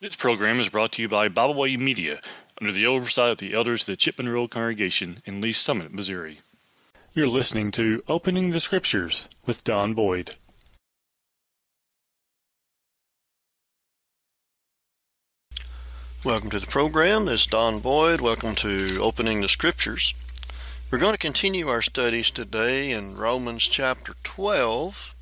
This program is brought to you by Bible Way Media under the oversight of the elders of the Chipman Road Congregation in Lee Summit, Missouri. You're listening to Opening the Scriptures with Don Boyd. Welcome to the program. This is Don Boyd. Welcome to Opening the Scriptures. We're going to continue our studies today in Romans chapter 12.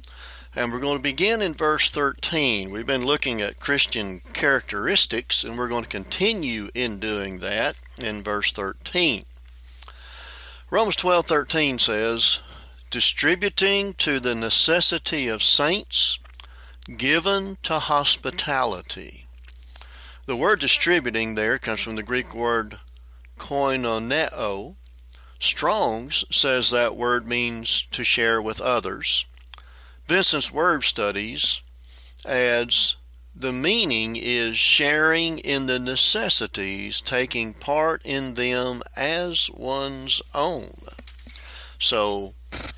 And we're going to begin in verse 13. We've been looking at Christian characteristics, and we're going to continue in doing that in verse 13. Romans 12:13 says, "Distributing to the necessity of saints, given to hospitality." The word distributing there comes from the Greek word koinoneo. Strong's says that word means to share with others. Vincent's Word Studies adds the meaning is sharing in the necessities, taking part in them as one's own. So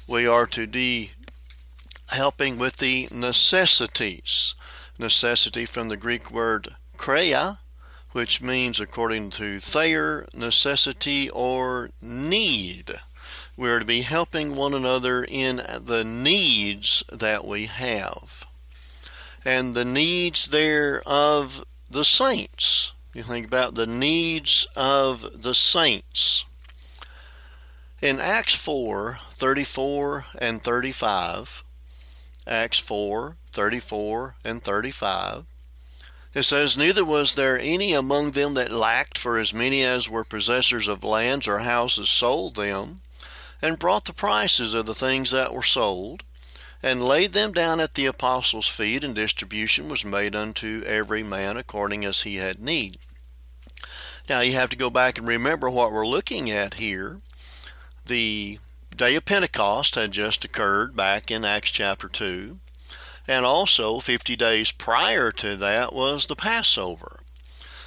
we are to be helping with the necessities. Necessity from the Greek word kreia, which means, according to Thayer, necessity or need. We're to be helping one another in the needs that we have. And the needs there of the saints. You think about the needs of the saints. In Acts 4 34 and 35, Acts 4 34 and 35, it says, Neither was there any among them that lacked, for as many as were possessors of lands or houses sold them and brought the prices of the things that were sold, and laid them down at the apostles' feet, and distribution was made unto every man according as he had need. Now you have to go back and remember what we're looking at here. The day of Pentecost had just occurred back in Acts chapter 2, and also 50 days prior to that was the Passover.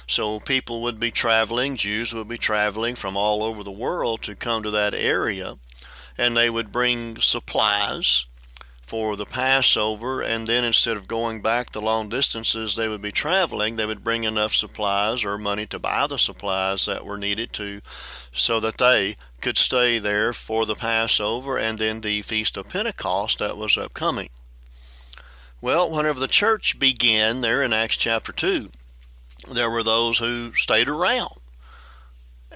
So people would be traveling, Jews would be traveling from all over the world to come to that area, and they would bring supplies for the Passover, and then instead of going back the long distances they would be traveling, they would bring enough supplies or money to buy the supplies that were needed to so that they could stay there for the Passover and then the Feast of Pentecost that was upcoming. Well, whenever the church began there in Acts chapter 2, there were those who stayed around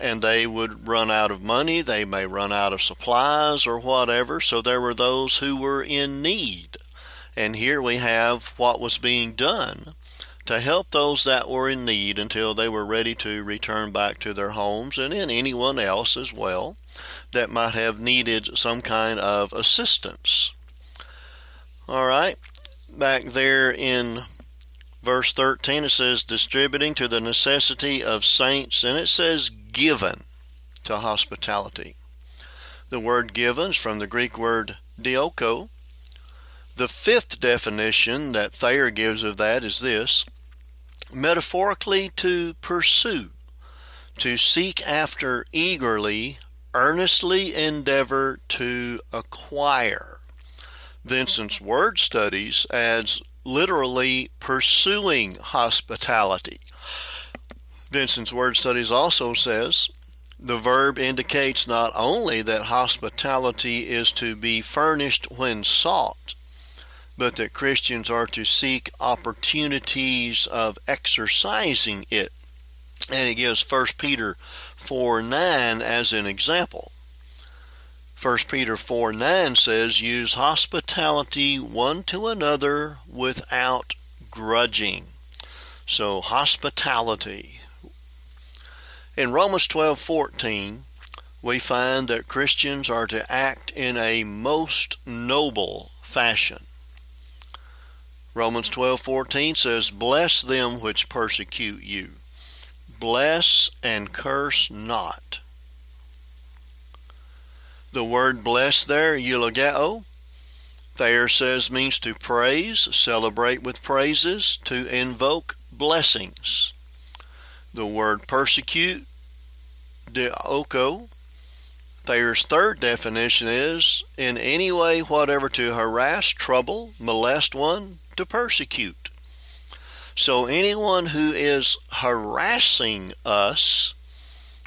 and they would run out of money, they may run out of supplies or whatever, so there were those who were in need. And here we have what was being done to help those that were in need until they were ready to return back to their homes, and then anyone else as well that might have needed some kind of assistance. All right, back there in verse 13 it says distributing to the necessity of saints and it says given to hospitality. The word given is from the greek word dioko. The fifth definition that thayer gives of that is this metaphorically to pursue to seek after eagerly earnestly endeavor to acquire. Vincent's word studies adds literally pursuing hospitality. Vincent's Word Studies also says the verb indicates not only that hospitality is to be furnished when sought, but that Christians are to seek opportunities of exercising it. And he gives 1 Peter 4 9 as an example. 1 Peter 4 9 says, Use hospitality one to another without grudging. So, hospitality. In Romans 12:14, we find that Christians are to act in a most noble fashion. Romans 12:14 says, "Bless them which persecute you. Bless and curse not." The word bless there, eulogeo, Thayer says means to praise, celebrate with praises, to invoke blessings. The word persecute, dioko, Thayer's third definition is in any way whatever to harass, trouble, molest one, to persecute. So anyone who is harassing us,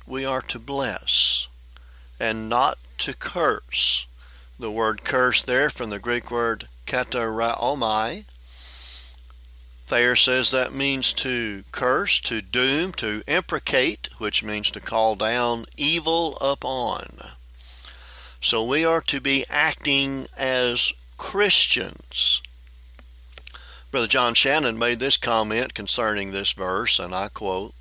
we are to bless and not to curse. The word curse there from the Greek word kataraomai. Thayer says that means to curse, to doom, to imprecate, which means to call down evil upon. So we are to be acting as Christians. Brother John Shannon made this comment concerning this verse, and I quote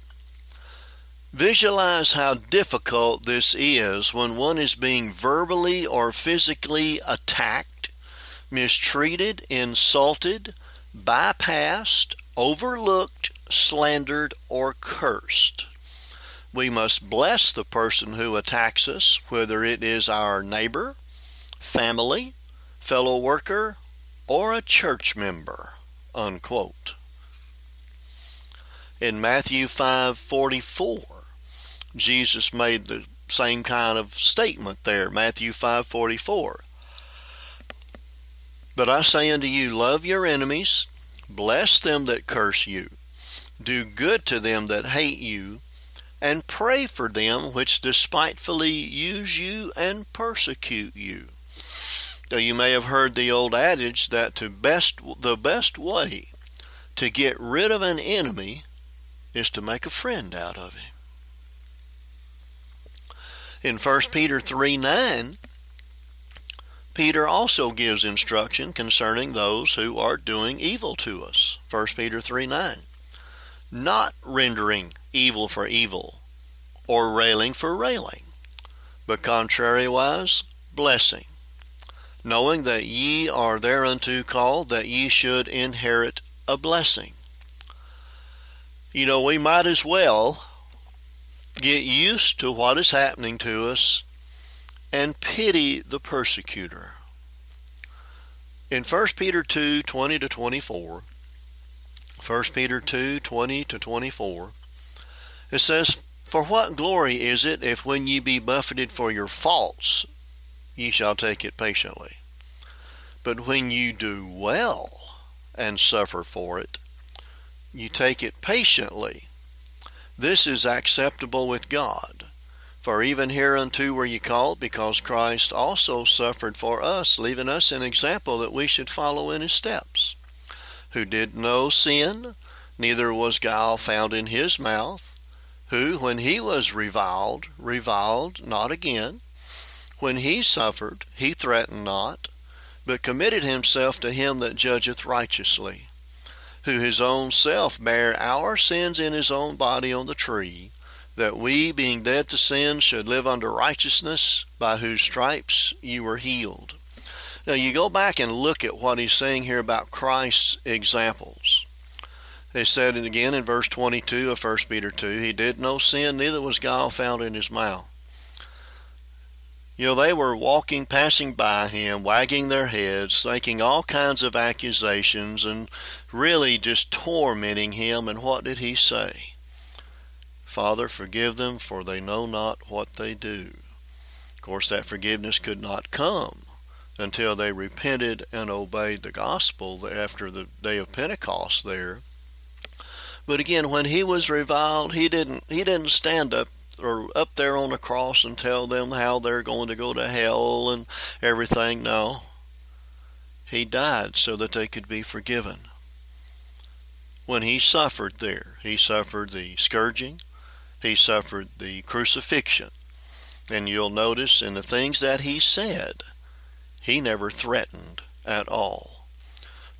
Visualize how difficult this is when one is being verbally or physically attacked, mistreated, insulted, bypassed, overlooked, slandered, or cursed. We must bless the person who attacks us, whether it is our neighbor, family, fellow worker, or a church member. Unquote. In Matthew 5:44, Jesus made the same kind of statement there, Matthew 5:44. But I say unto you, love your enemies, bless them that curse you, do good to them that hate you, and pray for them which despitefully use you and persecute you. Now you may have heard the old adage that to best the best way to get rid of an enemy is to make a friend out of him. In 1 Peter 3 9, Peter also gives instruction concerning those who are doing evil to us. 1 Peter 3 9. Not rendering evil for evil, or railing for railing, but contrariwise blessing, knowing that ye are thereunto called that ye should inherit a blessing. You know, we might as well get used to what is happening to us and pity the persecutor. In 1 Peter 2 20 to 24, 1 Peter 2 20 to 24, it says, For what glory is it if when ye be buffeted for your faults, ye shall take it patiently? But when you do well and suffer for it, you take it patiently. This is acceptable with God. For even hereunto were ye called, because Christ also suffered for us, leaving us an example that we should follow in his steps, who did no sin, neither was guile found in his mouth, who, when he was reviled, reviled not again. When he suffered, he threatened not, but committed himself to him that judgeth righteously who his own self bare our sins in his own body on the tree, that we, being dead to sin, should live under righteousness, by whose stripes you were healed. Now you go back and look at what he's saying here about Christ's examples. They said it again in verse 22 of 1 Peter 2, he did no sin, neither was guile found in his mouth. You know, they were walking, passing by him, wagging their heads, thinking all kinds of accusations, and really just tormenting him. And what did he say? Father, forgive them, for they know not what they do. Of course, that forgiveness could not come until they repented and obeyed the gospel after the day of Pentecost there. But again, when he was reviled, he didn't he didn't stand up or up there on the cross and tell them how they're going to go to hell and everything. No. He died so that they could be forgiven. When he suffered there, he suffered the scourging, he suffered the crucifixion. And you'll notice in the things that he said, he never threatened at all.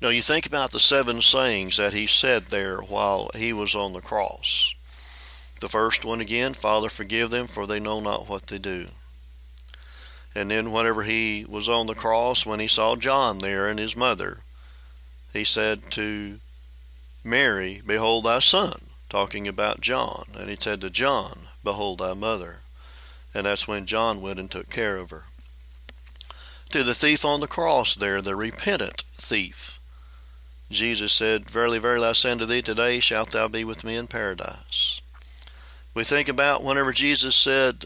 Now you think about the seven sayings that he said there while he was on the cross. The first one again, Father, forgive them, for they know not what they do. And then, whenever he was on the cross, when he saw John there and his mother, he said to Mary, Behold thy son, talking about John. And he said to John, Behold thy mother. And that's when John went and took care of her. To the thief on the cross there, the repentant thief, Jesus said, Verily, verily, I say unto thee, today shalt thou be with me in paradise. We think about whenever Jesus said,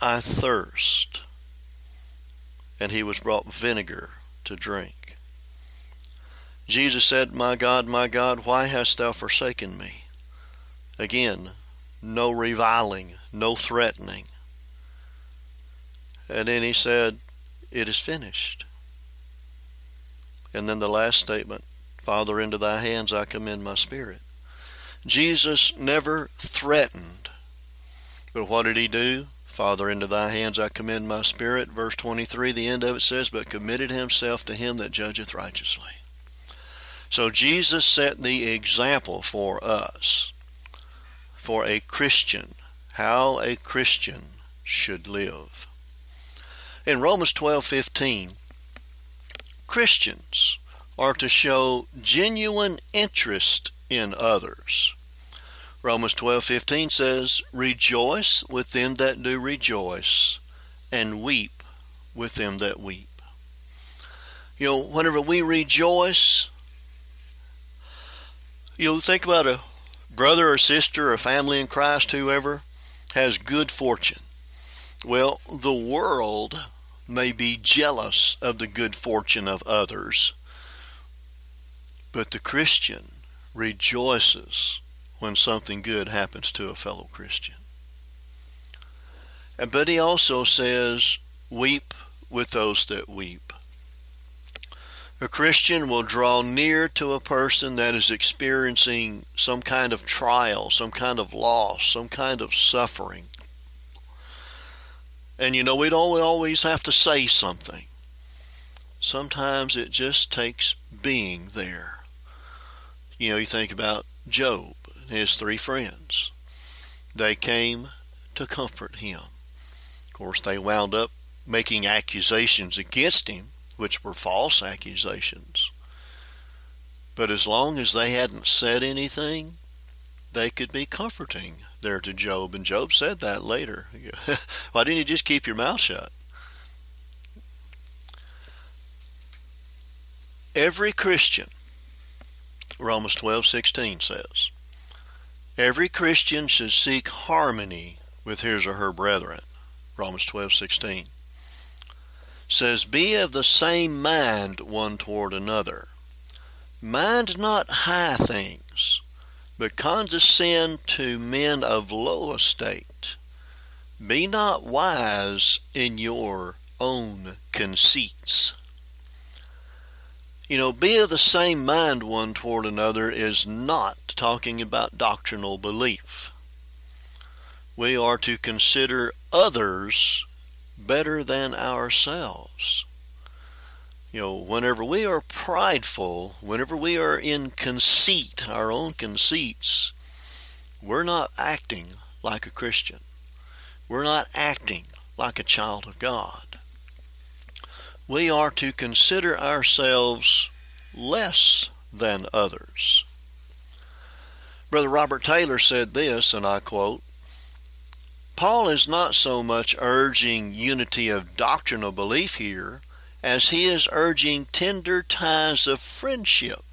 I thirst, and he was brought vinegar to drink. Jesus said, My God, my God, why hast thou forsaken me? Again, no reviling, no threatening. And then he said, It is finished. And then the last statement, Father, into thy hands I commend my spirit. Jesus never threatened. But what did he do? Father, into thy hands I commend my spirit. Verse 23, the end of it says, But committed himself to him that judgeth righteously. So Jesus set the example for us, for a Christian, how a Christian should live. In Romans 12:15, Christians are to show genuine interest in others. Romans 12:15 says, "Rejoice with them that do rejoice, and weep with them that weep." You know, whenever we rejoice, you know, think about a brother or sister or family in Christ, whoever has good fortune. Well, the world may be jealous of the good fortune of others, but the Christian rejoices when something good happens to a fellow Christian. But he also says, weep with those that weep. A Christian will draw near to a person that is experiencing some kind of trial, some kind of loss, some kind of suffering. And you know, we don't always have to say something. Sometimes it just takes being there. You know, you think about Job and his three friends. They came to comfort him. Of course, they wound up making accusations against him which were false accusations. But as long as they hadn't said anything, they could be comforting there to Job. And Job said that later. Why didn't you just keep your mouth shut? Every Christian, Romans 12:16 says, every Christian should seek harmony with his or her brethren. Romans 12:16 says, Be of the same mind one toward another. Mind not high things, but condescend to men of low estate. Be not wise in your own conceits. You know, be of the same mind one toward another is not talking about doctrinal belief. We are to consider others better than ourselves. You know, whenever we are prideful, whenever we are in conceit, our own conceits, we're not acting like a Christian. We're not acting like a child of God. We are to consider ourselves less than others. Brother Robert Taylor said this, and I quote, Paul is not so much urging unity of doctrinal belief here as he is urging tender ties of friendship,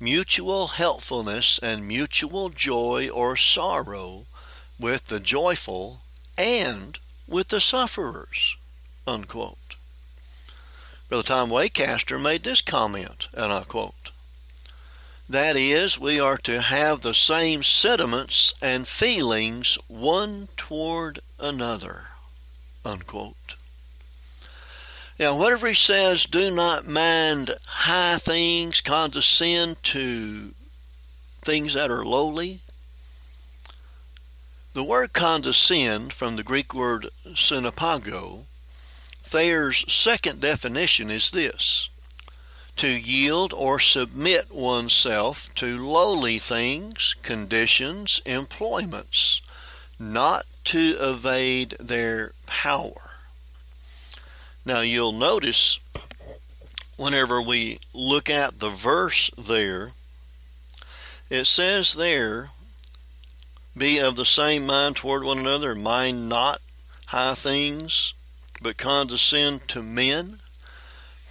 mutual helpfulness, and mutual joy or sorrow with the joyful and with the sufferers. Unquote. Brother Tom Wacaster made this comment, and I quote, that is, we are to have the same sentiments and feelings one toward another. Unquote. Now, whatever he says, do not mind high things, condescend to things that are lowly. The word condescend from the Greek word synapago, Thayer's second definition is this to yield or submit oneself to lowly things, conditions, employments, not to evade their power. Now you'll notice whenever we look at the verse there, it says there, be of the same mind toward one another, mind not high things, but condescend to men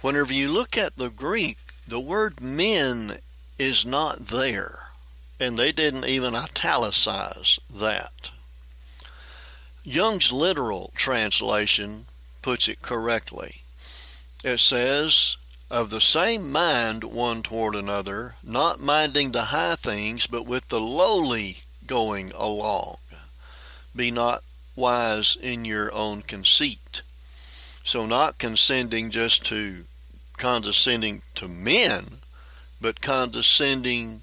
Whenever you look at the Greek, the word men is not there, and they didn't even italicize that. Young's literal translation puts it correctly. It says, of the same mind one toward another, not minding the high things, but with the lowly going along. Be not wise in your own conceit. So, not condescending just to condescending to men, but condescending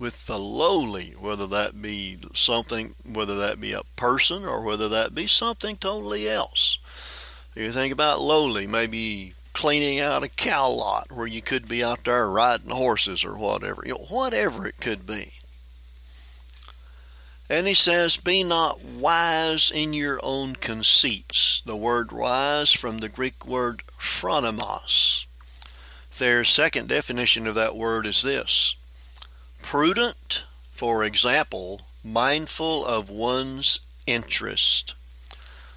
with the lowly, whether that be something, whether that be a person or whether that be something totally else. You think about lowly, maybe cleaning out a cow lot where you could be out there riding horses or whatever, you know, whatever it could be. And he says, Be not wise in your own conceits. The word wise from the Greek word phronimos. Their second definition of that word is this prudent, for example, mindful of one's interest.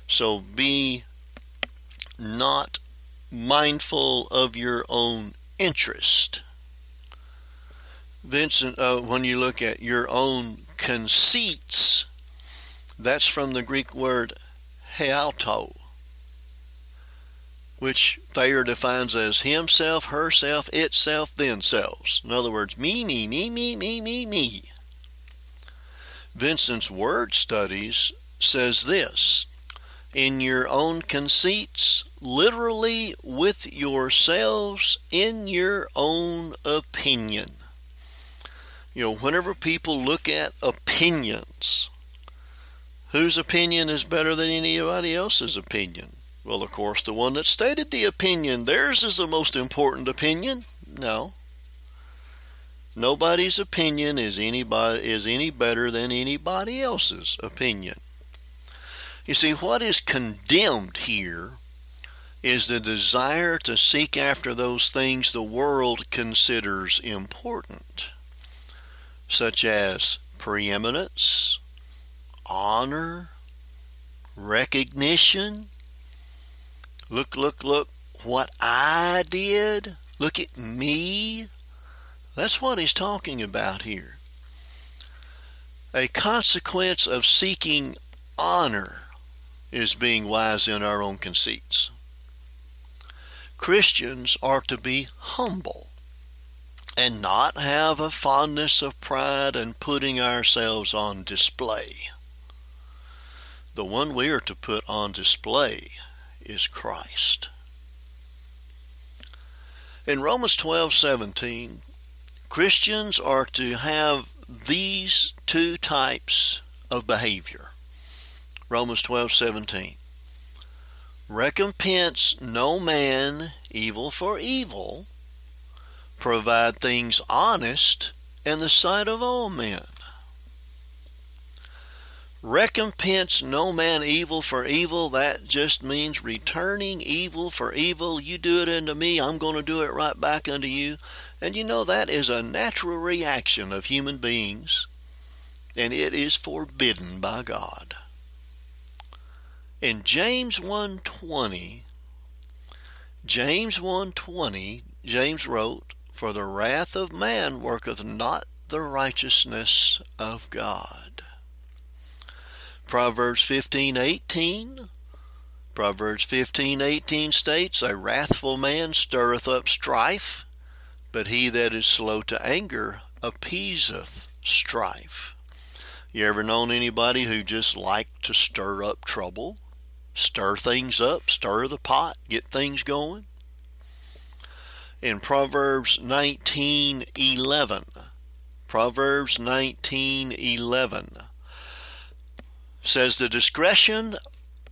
So be not mindful of your own interest. Vincent, uh, when you look at your own conceits, that's from the Greek word heauto, which Thayer defines as himself, herself, itself, themselves. In other words, me, me, me, me, me, me, me. Vincent's word studies says this in your own conceits, literally with yourselves in your own opinion. You know, whenever people look at opinions, whose opinion is better than anybody else's opinion? Well, of course, the one that stated the opinion, theirs is the most important opinion. No. Nobody's opinion is anybody is any better than anybody else's opinion. You see, what is condemned here is the desire to seek after those things the world considers important such as preeminence, honor, recognition. Look, look, look what I did. Look at me. That's what he's talking about here. A consequence of seeking honor is being wise in our own conceits. Christians are to be humble and not have a fondness of pride and putting ourselves on display. The one we are to put on display is Christ. In Romans 12:17, Christians are to have these two types of behavior. Romans 12:17. Recompense no man evil for evil, provide things honest in the sight of all men. Recompense no man evil for evil. That just means returning evil for evil. You do it unto me, I'm going to do it right back unto you. And you know that is a natural reaction of human beings, and it is forbidden by God. In James 1:20, James 1:20, James wrote, for the wrath of man worketh not the righteousness of God. Proverbs 15:18 Proverbs 15:18 states a wrathful man stirreth up strife but he that is slow to anger appeaseth strife. You ever known anybody who just liked to stir up trouble? Stir things up, stir the pot, get things going? In Proverbs 19:11. Proverbs 19:11 says the discretion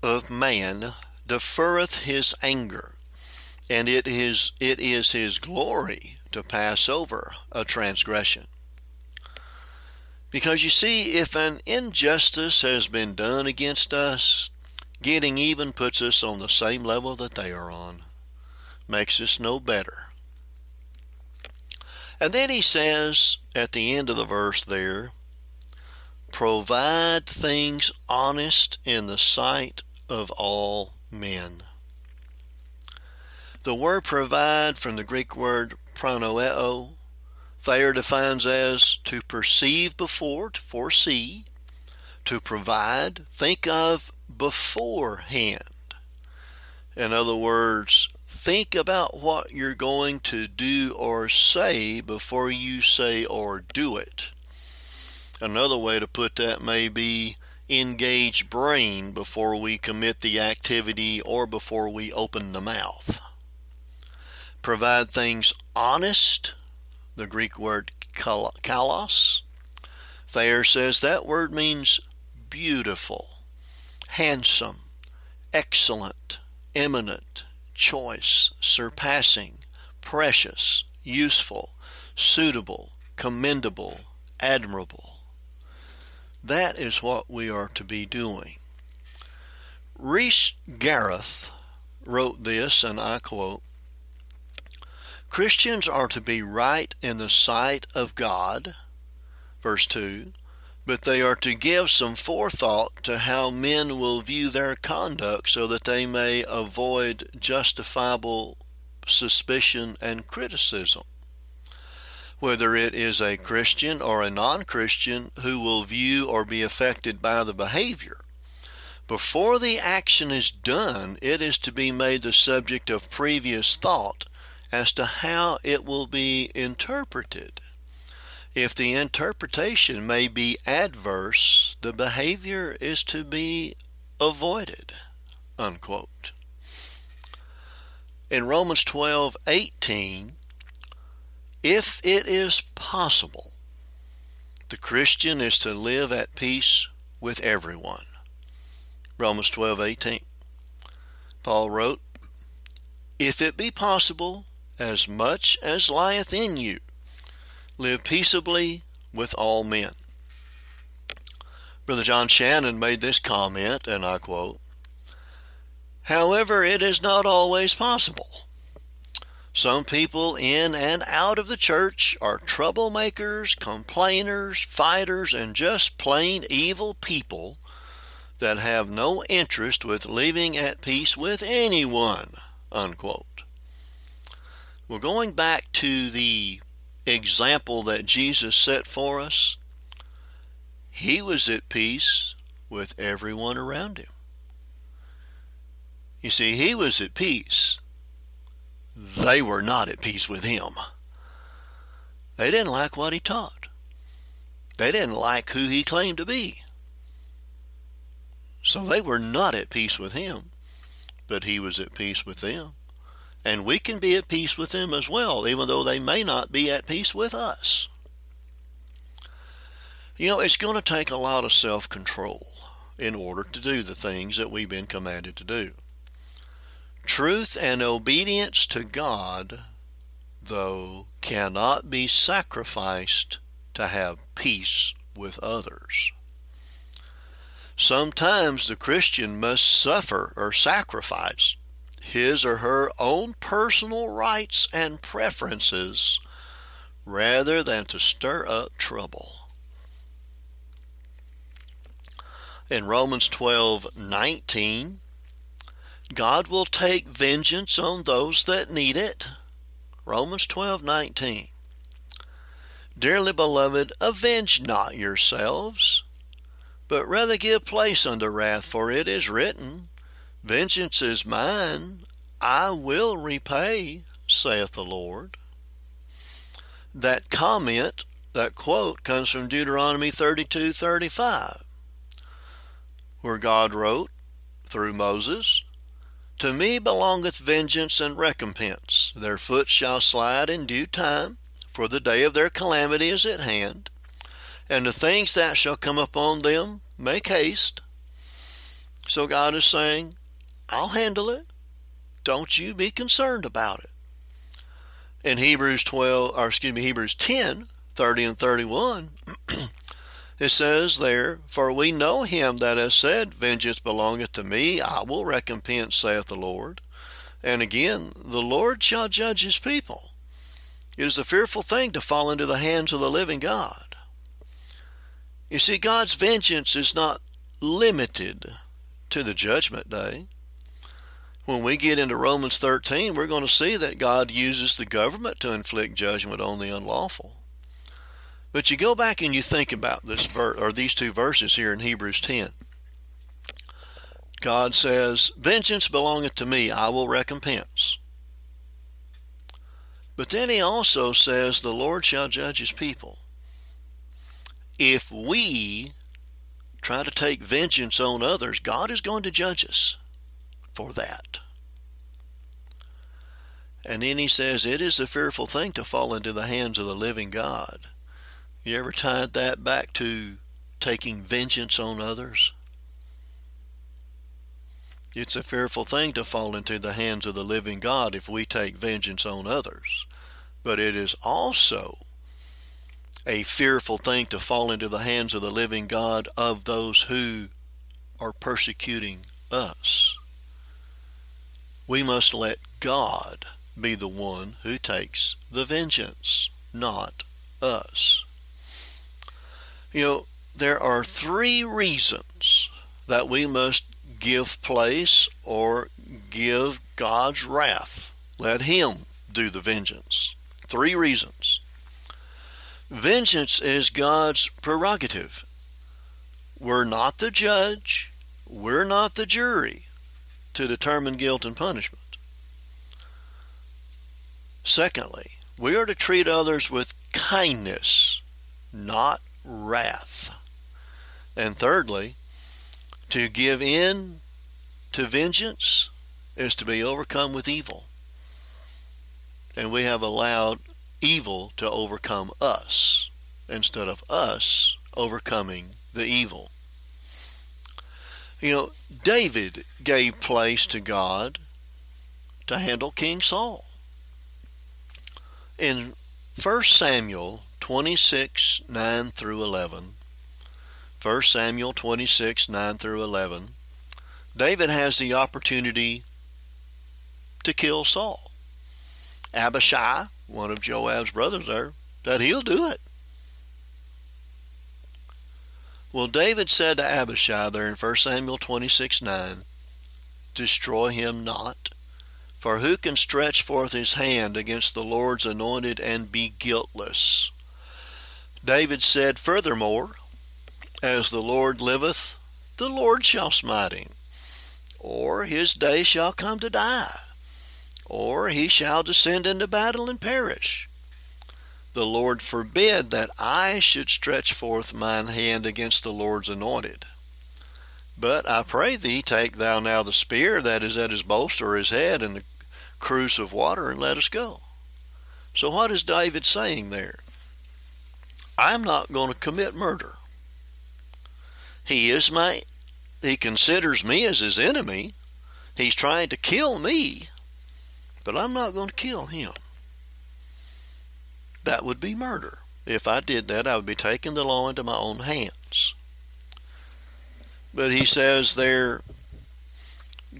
of man deferreth his anger, and it is it is his glory to pass over a transgression. Because you see, if an injustice has been done against us, getting even puts us on the same level that they are on, makes us no better. And then he says at the end of the verse there, provide things honest in the sight of all men. The word provide from the Greek word pronoeo, Thayer defines as to perceive before, to foresee, to provide, think of beforehand. In other words, think about what you're going to do or say before you say or do it. Another way to put that may be engage brain before we commit the activity or before we open the mouth. Provide things honest, the Greek word kalos. Thayer says that word means beautiful, handsome, excellent, eminent, choice, surpassing, precious, useful, suitable, commendable, admirable. That is what we are to be doing. Reese Gareth wrote this, and I quote Christians are to be right in the sight of God, verse 2, but they are to give some forethought to how men will view their conduct so that they may avoid justifiable suspicion and criticism whether it is a Christian or a non Christian who will view or be affected by the behavior. Before the action is done, it is to be made the subject of previous thought as to how it will be interpreted. If the interpretation may be adverse, the behavior is to be avoided. Unquote. In Romans 12:18, if it is possible, the Christian is to live at peace with everyone. Romans 12:18. Paul wrote, If it be possible, as much as lieth in you, live peaceably with all men. Brother John Shannon made this comment, and I quote, However, it is not always possible. Some people in and out of the church are troublemakers, complainers, fighters, and just plain evil people that have no interest with living at peace with anyone. Unquote. Well, going back to the example that Jesus set for us, he was at peace with everyone around him. You see, he was at peace they were not at peace with him. They didn't like what he taught. They didn't like who he claimed to be. So they were not at peace with him, but he was at peace with them. And we can be at peace with them as well, even though they may not be at peace with us. You know, it's going to take a lot of self control in order to do the things that we've been commanded to do. Truth and obedience to God, though, cannot be sacrificed to have peace with others. Sometimes the Christian must suffer or sacrifice his or her own personal rights and preferences rather than to stir up trouble. In Romans 12:19 God will take vengeance on those that need it. Romans 12:19. Dearly beloved, avenge not yourselves, but rather give place unto wrath, for it is written, Vengeance is mine, I will repay, saith the Lord. That comment, that quote, comes from Deuteronomy 32:35, where God wrote through Moses, to me belongeth vengeance and recompense. Their foot shall slide in due time, for the day of their calamity is at hand. And the things that shall come upon them, make haste. So God is saying, I'll handle it. Don't you be concerned about it. In Hebrews 12, or excuse me, Hebrews 10, 30 and 31, It says there, For we know him that has said, Vengeance belongeth to me, I will recompense, saith the Lord. And again, the Lord shall judge his people. It is a fearful thing to fall into the hands of the living God. You see, God's vengeance is not limited to the judgment day. When we get into Romans 13, we're going to see that God uses the government to inflict judgment on the unlawful. But you go back and you think about this verse or these two verses here in Hebrews 10. God says, Vengeance belongeth to me, I will recompense. But then he also says, The Lord shall judge his people. If we try to take vengeance on others, God is going to judge us for that. And then he says, It is a fearful thing to fall into the hands of the living God. You ever tied that back to taking vengeance on others? It's a fearful thing to fall into the hands of the living God if we take vengeance on others. But it is also a fearful thing to fall into the hands of the living God of those who are persecuting us. We must let God be the one who takes the vengeance, not us. You know, there are three reasons that we must give place or give God's wrath. Let Him do the vengeance. Three reasons. Vengeance is God's prerogative. We're not the judge, we're not the jury to determine guilt and punishment. Secondly, we are to treat others with kindness, not wrath. And thirdly, to give in to vengeance is to be overcome with evil. And we have allowed evil to overcome us instead of us overcoming the evil. You know, David gave place to God to handle King Saul. In 1 Samuel 26 9 through 11, 1 Samuel 26, 9 through 11, David has the opportunity to kill Saul. Abishai, one of Joab's brothers there, that he'll do it. Well, David said to Abishai there in 1 Samuel 26, 9, Destroy him not, for who can stretch forth his hand against the Lord's anointed and be guiltless? David said, Furthermore, as the Lord liveth, the Lord shall smite him, or his day shall come to die, or he shall descend into battle and perish. The Lord forbid that I should stretch forth mine hand against the Lord's anointed. But I pray thee, take thou now the spear that is at his bolster his head, and the cruse of water, and let us go. So what is David saying there? I'm not going to commit murder. He is my, he considers me as his enemy. He's trying to kill me, but I'm not going to kill him. That would be murder. If I did that, I would be taking the law into my own hands. But he says there,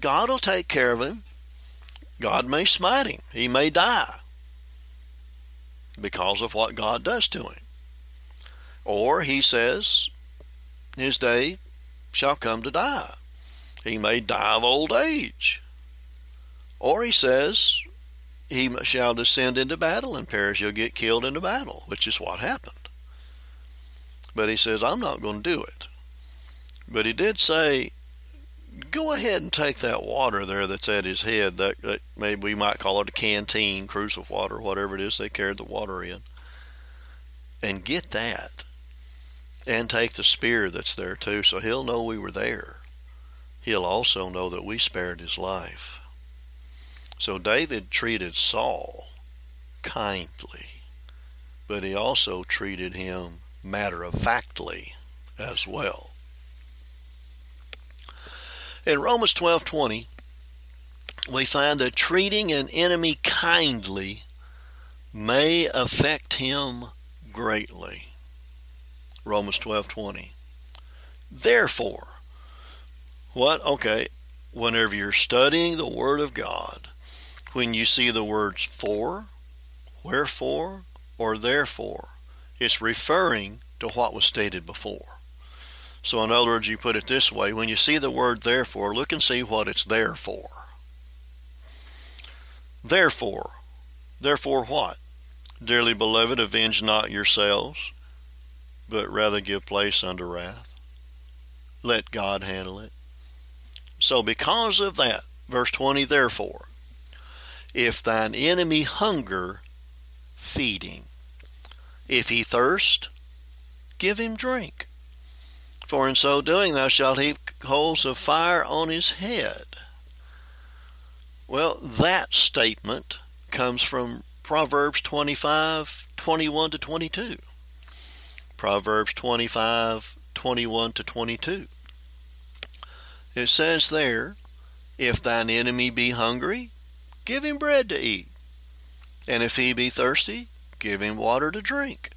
God will take care of him. God may smite him. He may die because of what God does to him. Or he says, his day shall come to die. He may die of old age. Or he says, he shall descend into battle and perish. He'll get killed in the battle, which is what happened. But he says, I'm not going to do it. But he did say, go ahead and take that water there that's at his head. That, that maybe we might call it a canteen, cruse of water, whatever it is they carried the water in. And get that and take the spear that's there too, so he'll know we were there. He'll also know that we spared his life. So David treated Saul kindly, but he also treated him matter of factly as well. In Romans 12:20, we find that treating an enemy kindly may affect him greatly. Romans 12:20. Therefore, what? Okay, whenever you're studying the word of God, when you see the words for, wherefore, or therefore, it's referring to what was stated before. So in other words, you put it this way, when you see the word therefore, look and see what it's there for. Therefore, therefore what? Dearly beloved, avenge not yourselves, but rather give place unto wrath. Let God handle it. So, because of that, verse 20, therefore, if thine enemy hunger, feed him. If he thirst, give him drink. For in so doing thou shalt heap coals of fire on his head. Well, that statement comes from Proverbs 25, 21 to 22. Proverbs 25, 21 to 22. It says there, If thine enemy be hungry, give him bread to eat. And if he be thirsty, give him water to drink.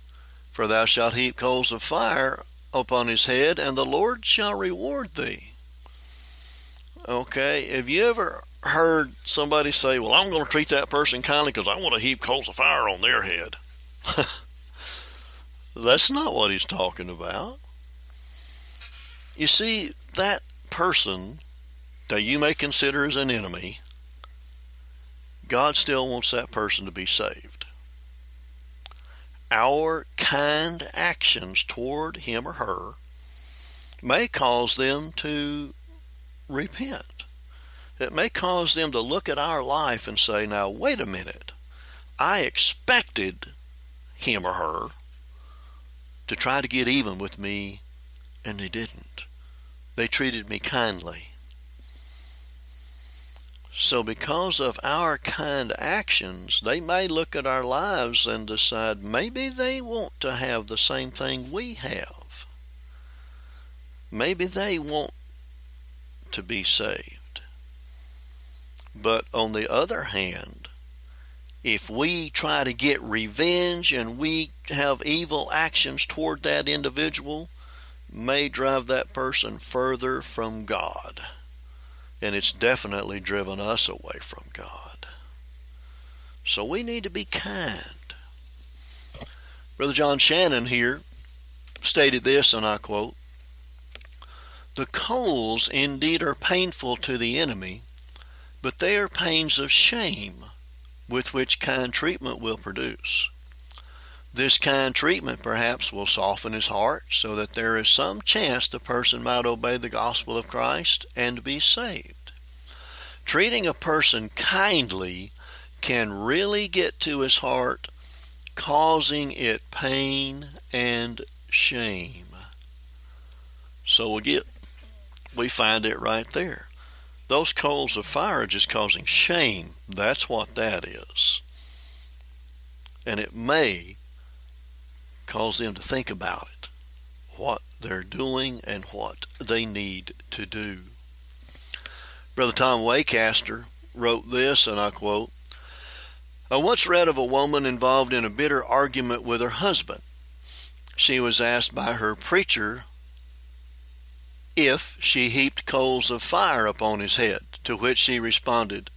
For thou shalt heap coals of fire upon his head, and the Lord shall reward thee. Okay, have you ever heard somebody say, Well, I'm going to treat that person kindly because I want to heap coals of fire on their head? That's not what he's talking about. You see, that person that you may consider as an enemy, God still wants that person to be saved. Our kind actions toward him or her may cause them to repent. It may cause them to look at our life and say, now, wait a minute. I expected him or her to try to get even with me, and they didn't. They treated me kindly. So, because of our kind actions, they may look at our lives and decide maybe they want to have the same thing we have. Maybe they want to be saved. But on the other hand, if we try to get revenge and we have evil actions toward that individual, may drive that person further from God. And it's definitely driven us away from God. So we need to be kind. Brother John Shannon here stated this, and I quote The coals indeed are painful to the enemy, but they are pains of shame with which kind treatment will produce. This kind treatment perhaps will soften his heart so that there is some chance the person might obey the gospel of Christ and be saved. Treating a person kindly can really get to his heart, causing it pain and shame. So get we find it right there. Those coals of fire are just causing shame. That's what that is. And it may cause them to think about it, what they're doing and what they need to do. Brother Tom Wacaster wrote this, and I quote I once read of a woman involved in a bitter argument with her husband. She was asked by her preacher if she heaped coals of fire upon his head, to which she responded,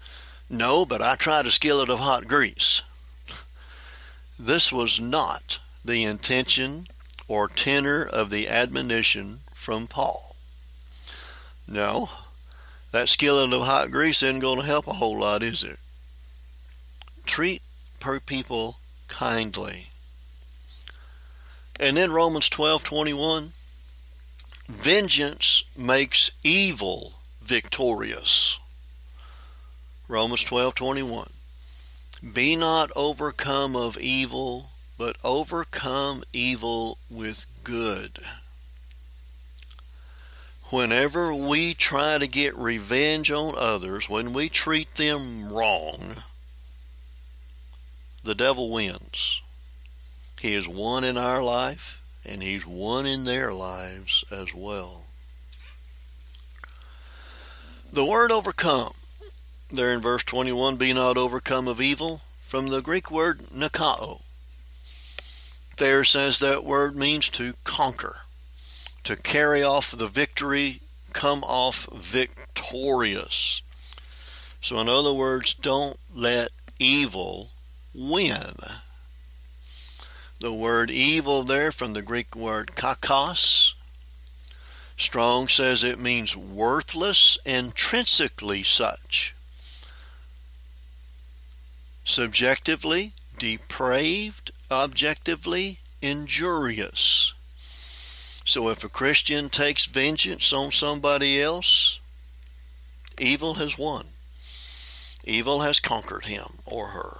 No, but I tried a skillet of hot grease. This was not the intention or tenor of the admonition from Paul. No, that skillet of hot grease isn't going to help a whole lot, is it? Treat per people kindly. And then Romans 12:21 vengeance makes evil victorious. Romans 12:21 Be not overcome of evil, but overcome evil with good. Whenever we try to get revenge on others, when we treat them wrong, the devil wins. He is won in our life and he's won in their lives as well. The word overcome, there in verse 21, be not overcome of evil, from the Greek word nikao. There says that word means to conquer, to carry off the victory, come off victorious. So, in other words, don't let evil win. The word evil there from the Greek word kakos. Strong says it means worthless, intrinsically such. Subjectively, depraved, objectively, injurious. So if a Christian takes vengeance on somebody else, evil has won. Evil has conquered him or her.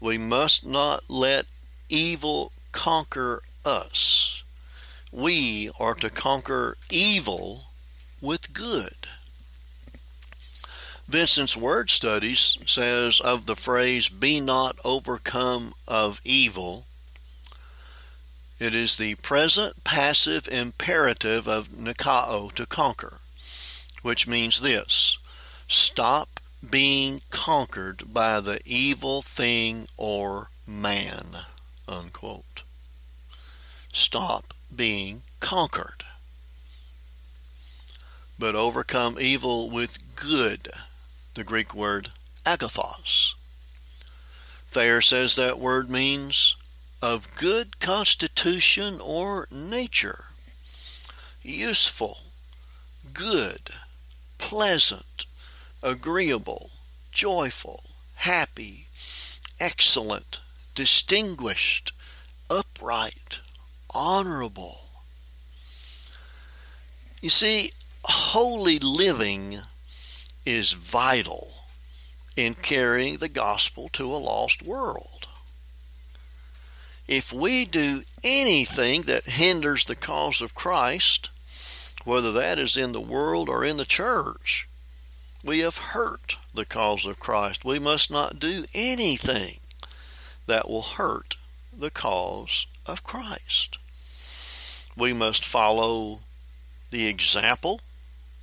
We must not let evil conquer us. We are to conquer evil with good. Vincent's Word Studies says of the phrase, be not overcome of evil, it is the present passive imperative of nikao, to conquer, which means this stop being conquered by the evil thing or man. Unquote. Stop being conquered. But overcome evil with good, the Greek word agathos. Thayer says that word means of good constitution or nature, useful, good, pleasant, agreeable, joyful, happy, excellent, distinguished, upright, honorable. You see, holy living is vital in carrying the gospel to a lost world if we do anything that hinders the cause of Christ, whether that is in the world or in the church, we have hurt the cause of Christ. We must not do anything that will hurt the cause of Christ. We must follow the example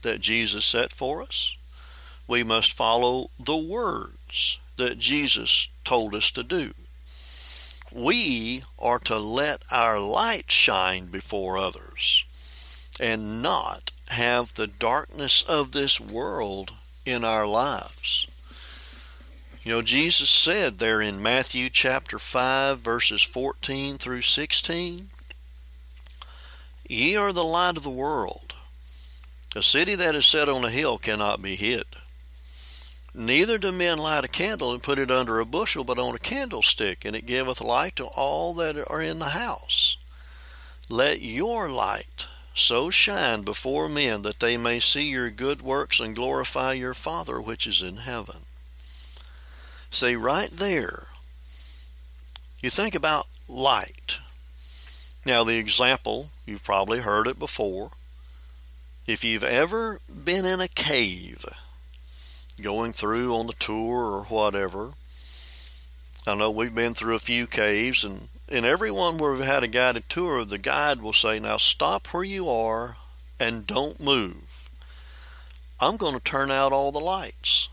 that Jesus set for us. We must follow the words that Jesus told us to do we are to let our light shine before others and not have the darkness of this world in our lives. You know, Jesus said there in Matthew chapter 5, verses 14 through 16, Ye are the light of the world. A city that is set on a hill cannot be hid. Neither do men light a candle and put it under a bushel, but on a candlestick, and it giveth light to all that are in the house. Let your light so shine before men that they may see your good works and glorify your Father which is in heaven. See, right there, you think about light. Now, the example, you've probably heard it before. If you've ever been in a cave, going through on the tour or whatever. I know we've been through a few caves, and in every one where we've had a guided tour, the guide will say, Now stop where you are and don't move. I'm going to turn out all the lights.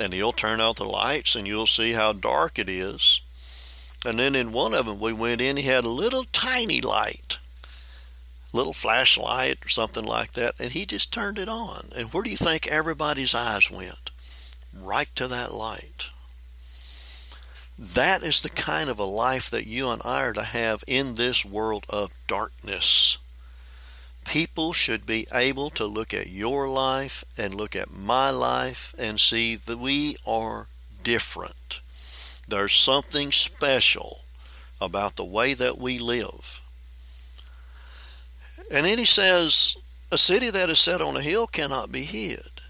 And he'll turn out the lights, and you'll see how dark it is. And then in one of them, we went in, he had a little tiny light little flashlight or something like that, and he just turned it on. And where do you think everybody's eyes went? Right to that light. That is the kind of a life that you and I are to have in this world of darkness. People should be able to look at your life and look at my life and see that we are different. There's something special about the way that we live. And then he says, A city that is set on a hill cannot be hid.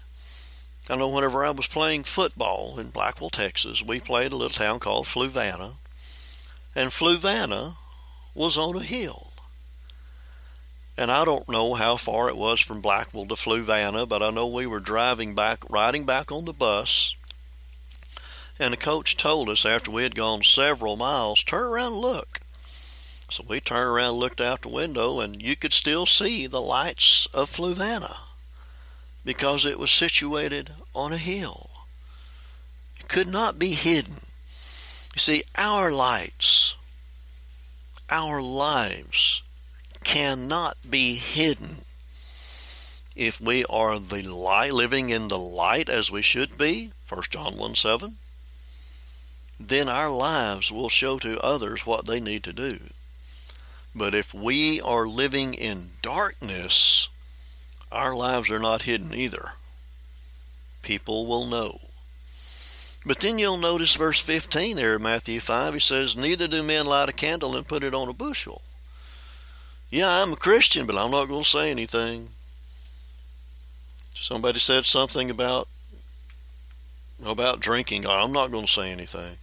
I know whenever I was playing football in Blackwell, Texas, we played a little town called Fluvanna. And Fluvanna was on a hill. And I don't know how far it was from Blackwell to Fluvanna, but I know we were driving back, riding back on the bus. And the coach told us after we had gone several miles, turn around and look. So we turned around, looked out the window, and you could still see the lights of Fluvanna because it was situated on a hill. It could not be hidden. You see, our lights, our lives cannot be hidden. If we are the light, living in the light as we should be, 1 John 1 7, then our lives will show to others what they need to do. But if we are living in darkness, our lives are not hidden either. People will know. But then you'll notice verse 15 there in Matthew 5. He says, Neither do men light a candle and put it on a bushel. Yeah, I'm a Christian, but I'm not going to say anything. Somebody said something about about drinking. I'm not going to say anything.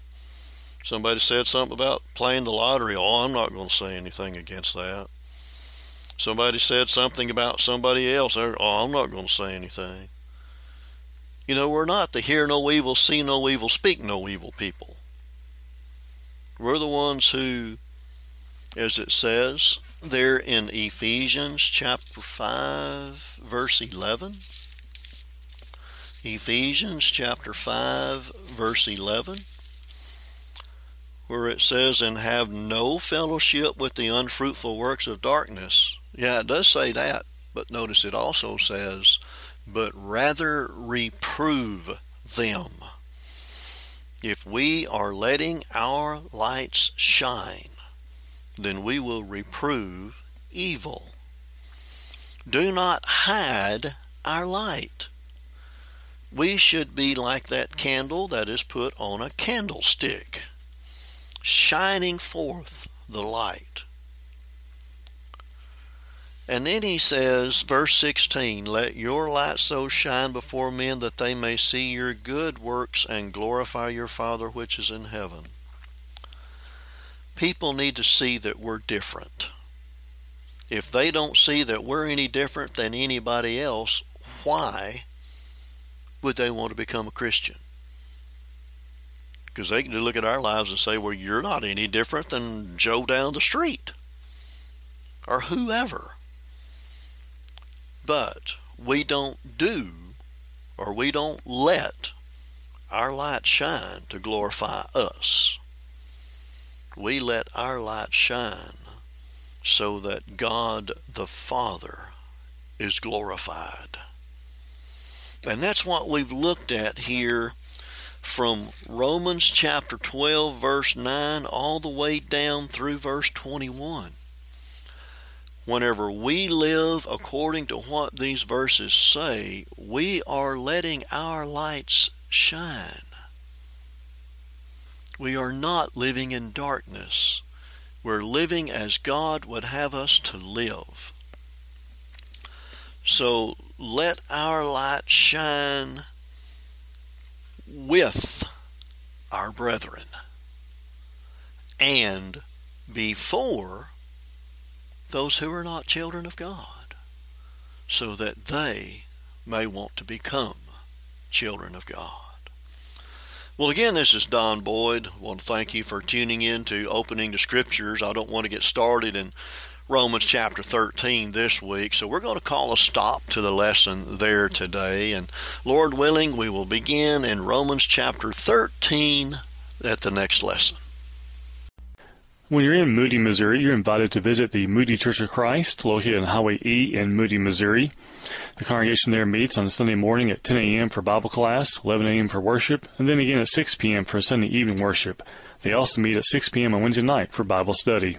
Somebody said something about playing the lottery. Oh, I'm not going to say anything against that. Somebody said something about somebody else. Oh, I'm not going to say anything. You know, we're not the hear no evil, see no evil, speak no evil people. We're the ones who, as it says there in Ephesians chapter 5, verse 11. Ephesians chapter 5, verse 11 where it says, and have no fellowship with the unfruitful works of darkness. Yeah, it does say that, but notice it also says, but rather reprove them. If we are letting our lights shine, then we will reprove evil. Do not hide our light. We should be like that candle that is put on a candlestick shining forth the light. And then he says, verse 16, Let your light so shine before men that they may see your good works and glorify your Father which is in heaven. People need to see that we're different. If they don't see that we're any different than anybody else, why would they want to become a Christian? Because they can look at our lives and say, well, you're not any different than Joe down the street or whoever. But we don't do or we don't let our light shine to glorify us. We let our light shine so that God the Father is glorified. And that's what we've looked at here from Romans chapter 12, verse 9, all the way down through verse 21. Whenever we live according to what these verses say, we are letting our lights shine. We are not living in darkness. We're living as God would have us to live. So let our light shine with our brethren and before those who are not children of God, so that they may want to become children of God. Well, again, this is Don Boyd. I want to thank you for tuning in to Opening the Scriptures. I don't want to get started and Romans chapter 13 this week. So we're going to call a stop to the lesson there today. And Lord willing, we will begin in Romans chapter 13 at the next lesson. When you're in Moody, Missouri, you're invited to visit the Moody Church of Christ, located on Highway E in Moody, Missouri. The congregation there meets on Sunday morning at 10 a.m. for Bible class, 11 a.m. for worship, and then again at 6 p.m. for Sunday evening worship. They also meet at 6 p.m. on Wednesday night for Bible study.